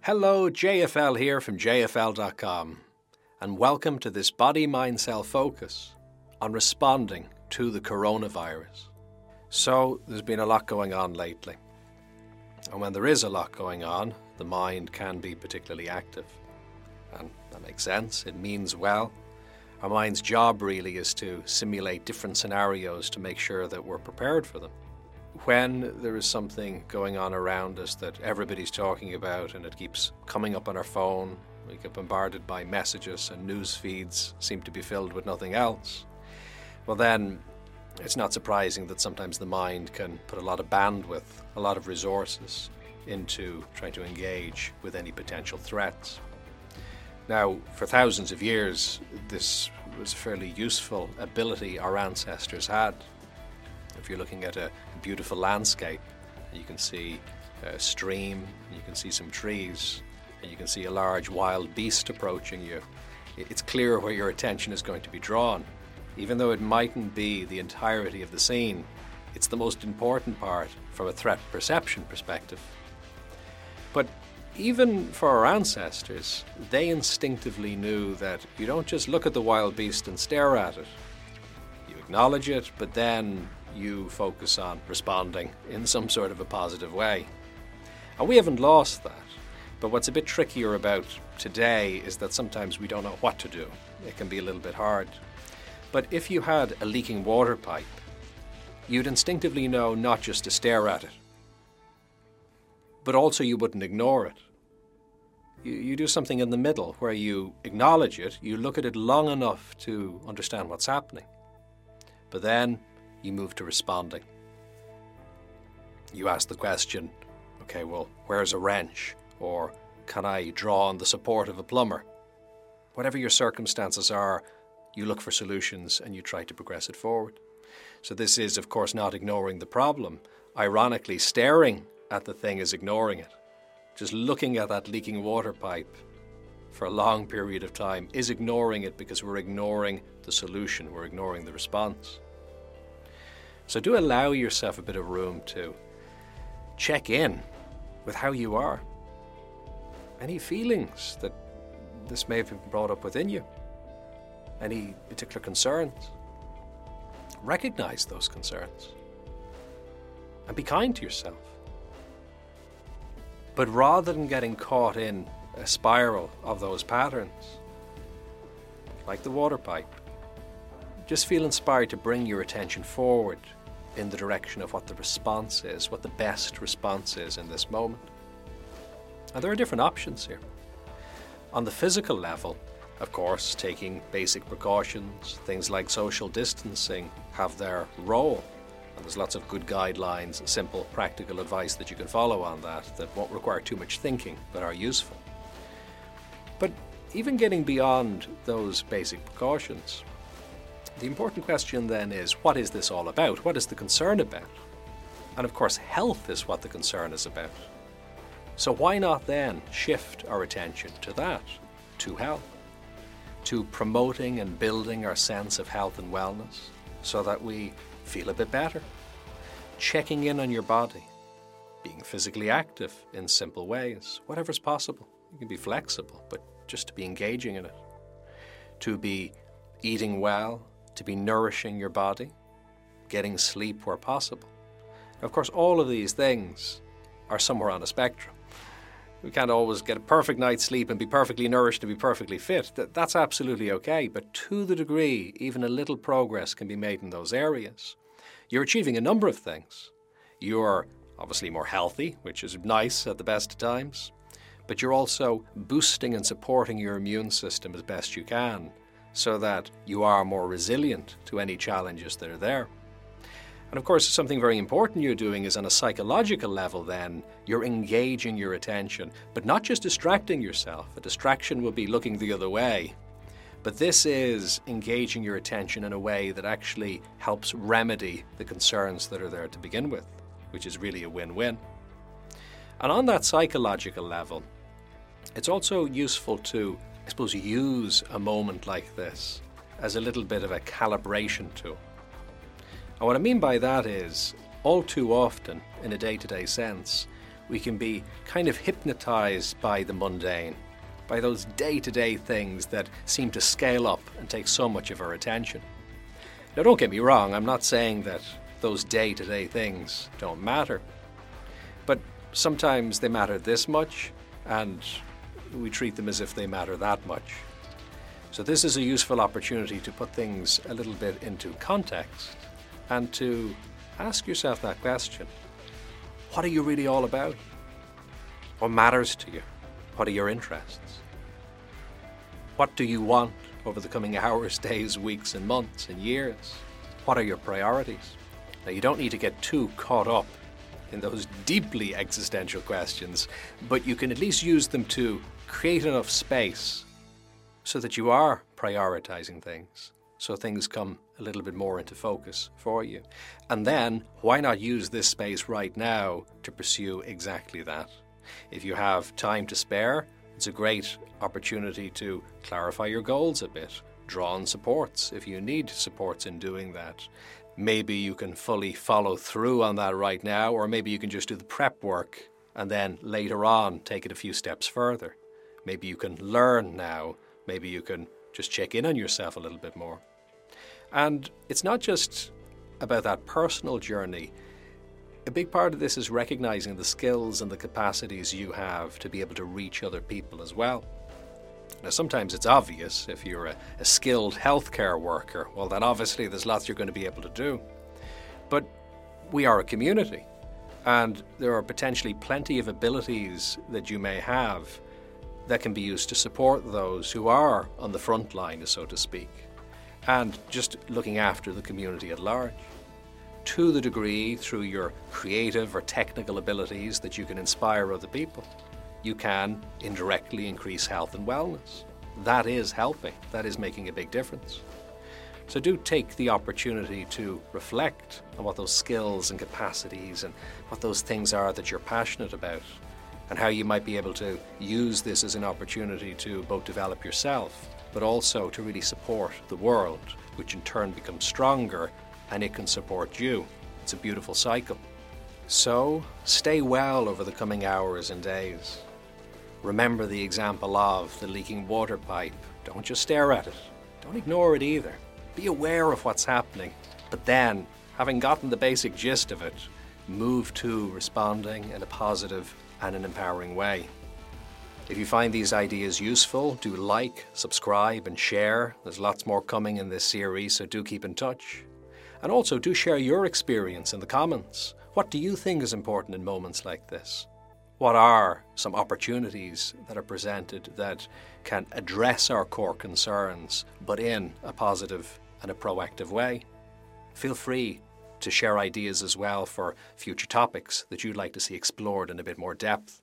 Hello, JFL here from JFL.com, and welcome to this Body Mind Cell focus on responding to the coronavirus. So, there's been a lot going on lately. And when there is a lot going on, the mind can be particularly active. And that makes sense, it means well. Our mind's job really is to simulate different scenarios to make sure that we're prepared for them when there is something going on around us that everybody's talking about and it keeps coming up on our phone, we get bombarded by messages and news feeds seem to be filled with nothing else, well, then it's not surprising that sometimes the mind can put a lot of bandwidth, a lot of resources into trying to engage with any potential threats. Now, for thousands of years, this was a fairly useful ability our ancestors had if you're looking at a beautiful landscape, you can see a stream, you can see some trees, and you can see a large wild beast approaching you. It's clear where your attention is going to be drawn. Even though it mightn't be the entirety of the scene, it's the most important part from a threat perception perspective. But even for our ancestors, they instinctively knew that you don't just look at the wild beast and stare at it. You acknowledge it, but then you focus on responding in some sort of a positive way. And we haven't lost that. But what's a bit trickier about today is that sometimes we don't know what to do. It can be a little bit hard. But if you had a leaking water pipe, you'd instinctively know not just to stare at it, but also you wouldn't ignore it. You, you do something in the middle where you acknowledge it, you look at it long enough to understand what's happening. But then you move to responding. You ask the question, okay, well, where's a wrench? Or can I draw on the support of a plumber? Whatever your circumstances are, you look for solutions and you try to progress it forward. So, this is, of course, not ignoring the problem. Ironically, staring at the thing is ignoring it. Just looking at that leaking water pipe for a long period of time is ignoring it because we're ignoring the solution, we're ignoring the response. So do allow yourself a bit of room to check in with how you are. Any feelings that this may have been brought up within you? Any particular concerns? Recognize those concerns and be kind to yourself. But rather than getting caught in a spiral of those patterns, like the water pipe, just feel inspired to bring your attention forward in the direction of what the response is, what the best response is in this moment. And there are different options here. On the physical level, of course, taking basic precautions, things like social distancing have their role. And there's lots of good guidelines, simple, practical advice that you can follow on that that won't require too much thinking but are useful. But even getting beyond those basic precautions, the important question then is what is this all about? What is the concern about? And of course, health is what the concern is about. So why not then shift our attention to that, to health, to promoting and building our sense of health and wellness so that we feel a bit better? Checking in on your body, being physically active in simple ways, whatever's possible. You can be flexible, but just to be engaging in it. To be eating well, to be nourishing your body, getting sleep where possible. Of course, all of these things are somewhere on a spectrum. We can't always get a perfect night's sleep and be perfectly nourished and be perfectly fit. That's absolutely okay, but to the degree even a little progress can be made in those areas, you're achieving a number of things. You're obviously more healthy, which is nice at the best of times, but you're also boosting and supporting your immune system as best you can so that you are more resilient to any challenges that are there. And of course, something very important you're doing is on a psychological level, then, you're engaging your attention, but not just distracting yourself. A distraction will be looking the other way. But this is engaging your attention in a way that actually helps remedy the concerns that are there to begin with, which is really a win win. And on that psychological level, it's also useful to I suppose, use a moment like this as a little bit of a calibration tool. And what I mean by that is, all too often, in a day to day sense, we can be kind of hypnotized by the mundane, by those day to day things that seem to scale up and take so much of our attention. Now, don't get me wrong, I'm not saying that those day to day things don't matter, but sometimes they matter this much, and we treat them as if they matter that much. So, this is a useful opportunity to put things a little bit into context and to ask yourself that question What are you really all about? What matters to you? What are your interests? What do you want over the coming hours, days, weeks, and months and years? What are your priorities? Now, you don't need to get too caught up in those deeply existential questions, but you can at least use them to create enough space so that you are prioritizing things, so things come a little bit more into focus for you. And then, why not use this space right now to pursue exactly that? If you have time to spare, it's a great opportunity to clarify your goals a bit, draw on supports if you need supports in doing that. Maybe you can fully follow through on that right now, or maybe you can just do the prep work and then later on take it a few steps further. Maybe you can learn now, maybe you can just check in on yourself a little bit more. And it's not just about that personal journey. A big part of this is recognizing the skills and the capacities you have to be able to reach other people as well. Now, sometimes it's obvious if you're a, a skilled healthcare worker, well, then obviously there's lots you're going to be able to do. But we are a community, and there are potentially plenty of abilities that you may have that can be used to support those who are on the front line, so to speak, and just looking after the community at large. To the degree through your creative or technical abilities that you can inspire other people, you can indirectly increase health and wellness. That is helping, that is making a big difference. So do take the opportunity to reflect on what those skills and capacities and what those things are that you're passionate about and how you might be able to use this as an opportunity to both develop yourself, but also to really support the world, which in turn becomes stronger and it can support you. It's a beautiful cycle. So stay well over the coming hours and days. Remember the example of the leaking water pipe. Don't just stare at it, don't ignore it either. Be aware of what's happening, but then, having gotten the basic gist of it, move to responding in a positive and an empowering way. If you find these ideas useful, do like, subscribe, and share. There's lots more coming in this series, so do keep in touch. And also, do share your experience in the comments. What do you think is important in moments like this? What are some opportunities that are presented that can address our core concerns, but in a positive and a proactive way? Feel free to share ideas as well for future topics that you'd like to see explored in a bit more depth.